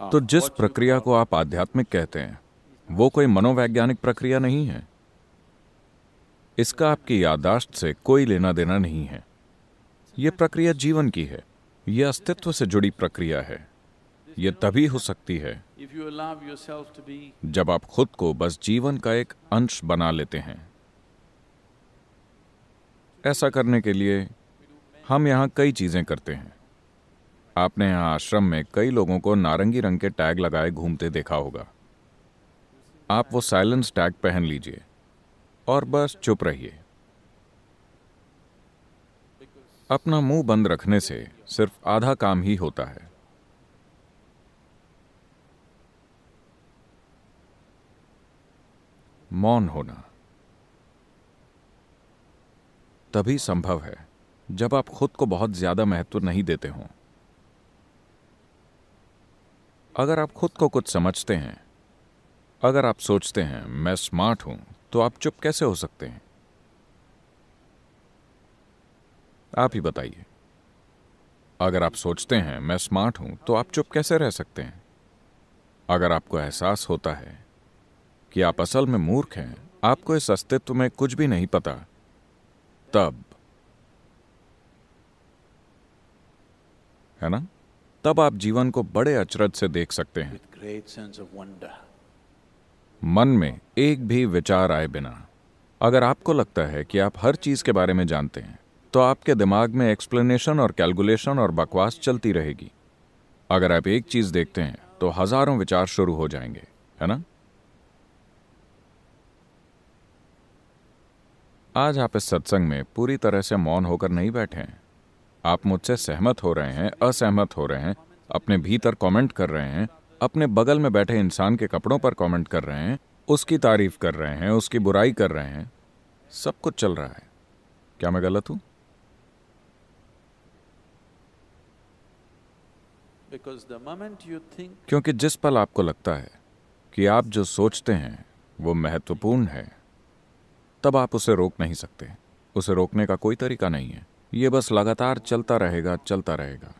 तो जिस प्रक्रिया को आप आध्यात्मिक कहते हैं वो कोई मनोवैज्ञानिक प्रक्रिया नहीं है। इसका आपकी यादाश्त से कोई लेना देना नहीं है। यह प्रक्रिया जीवन की है। यह अस्तित्व से जुड़ी प्रक्रिया है। यह तभी हो सकती है जब आप खुद को बस जीवन का एक अंश बना लेते हैं। ऐसा करने के लिए हम यहाँ कई चीज़ें करते हैं। आपने यहाँ आश्रम में कई लोगों को नारंगी रंग के टैग लगाए घूमते देखा होगा। आप वो साइलेंस टैग पहन लीजिए और बस चुप रहिए। अपना मुँह बंद रखने से सिर्फ़ आधा काम ही होता है। मौन होना। तभी संभव है जब आप खुद को बहुत ज़्यादा महत्व नहीं देते हों। अगर आप खुद को कुछ समझते हैं, अगर आप सोचते हैं, मैं स्मार्ट हूँ तो आप चुप कैसे हो सकते हैं? आप ही बताइए। अगर आप सोचते हैं, मैं स्मार्ट हूँ तो आप चुप कैसे रह सकते हैं? अगर आपको एहसास होता है कि आप असल में मूर्ख हैं, आपको इस अस्तित्व में कुछ भी नहीं पता, तब, है ना? तब आप जीवन को बड़े अचरज से देख सकते हैं. मन में एक भी विचार आए बिना। अगर आपको लगता है कि आप हर चीज़ के बारे में जानते हैं तो आपके दिमाग में एक्सप्लेनेशन और कैलकुलेशन और बकवास चलती रहेगी। अगर आप एक चीज़ देखते हैं तो हज़ारों विचार शुरू हो जाएँगे है ना? आज आप इस सत्संग में पूरी तरह से मौन होकर नहीं बैठे हैं। आप मुझसे सहमत हो रहे हैं असहमत हो रहे हैं अपने भीतर कमेंट कर रहे हैं अपने बगल में बैठे इंसान के कपड़ों पर कमेंट कर रहे हैं उसकी तारीफ़ कर रहे हैं उसकी बुराई कर रहे हैं सब कुछ चल रहा है। क्या मैं गलत हूँ? क्योंकि जिस पल आपको लगता है कि आप जो सोचते हैं वो महत्वपूर्ण है तब आप उसे रोक नहीं सकते। उसे रोकने का कोई तरीका नहीं है। ये बस लगातार चलता रहेगा चलता रहेगा।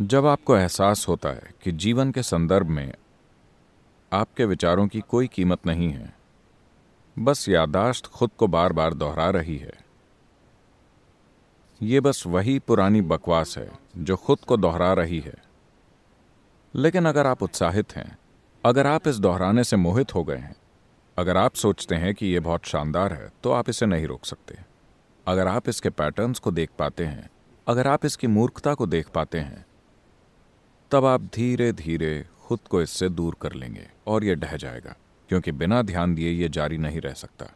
जब आपको एहसास होता है कि जीवन के संदर्भ में आपके विचारों की कोई कीमत नहीं है, बस यादाश्त खुद को बार बार दोहरा रही है। ये बस वही पुरानी बकवास है जो खुद को दोहरा रही है। लेकिन अगर आप उत्साहित हैं, अगर आप इस दोहराने से मोहित हो गए हैं, अगर आप सोचते हैं कि यह बहुत शानदार है तो आप इसे नहीं रोक सकते। अगर आप इसके पैटर्न्स को देख पाते हैं, अगर आप इसकी मूर्खता को देख पाते हैं, तब आप धीरे धीरे खुद को इससे दूर कर लेंगे और यह ढह जाएगा, क्योंकि बिना ध्यान दिए यह जारी नहीं रह सकता।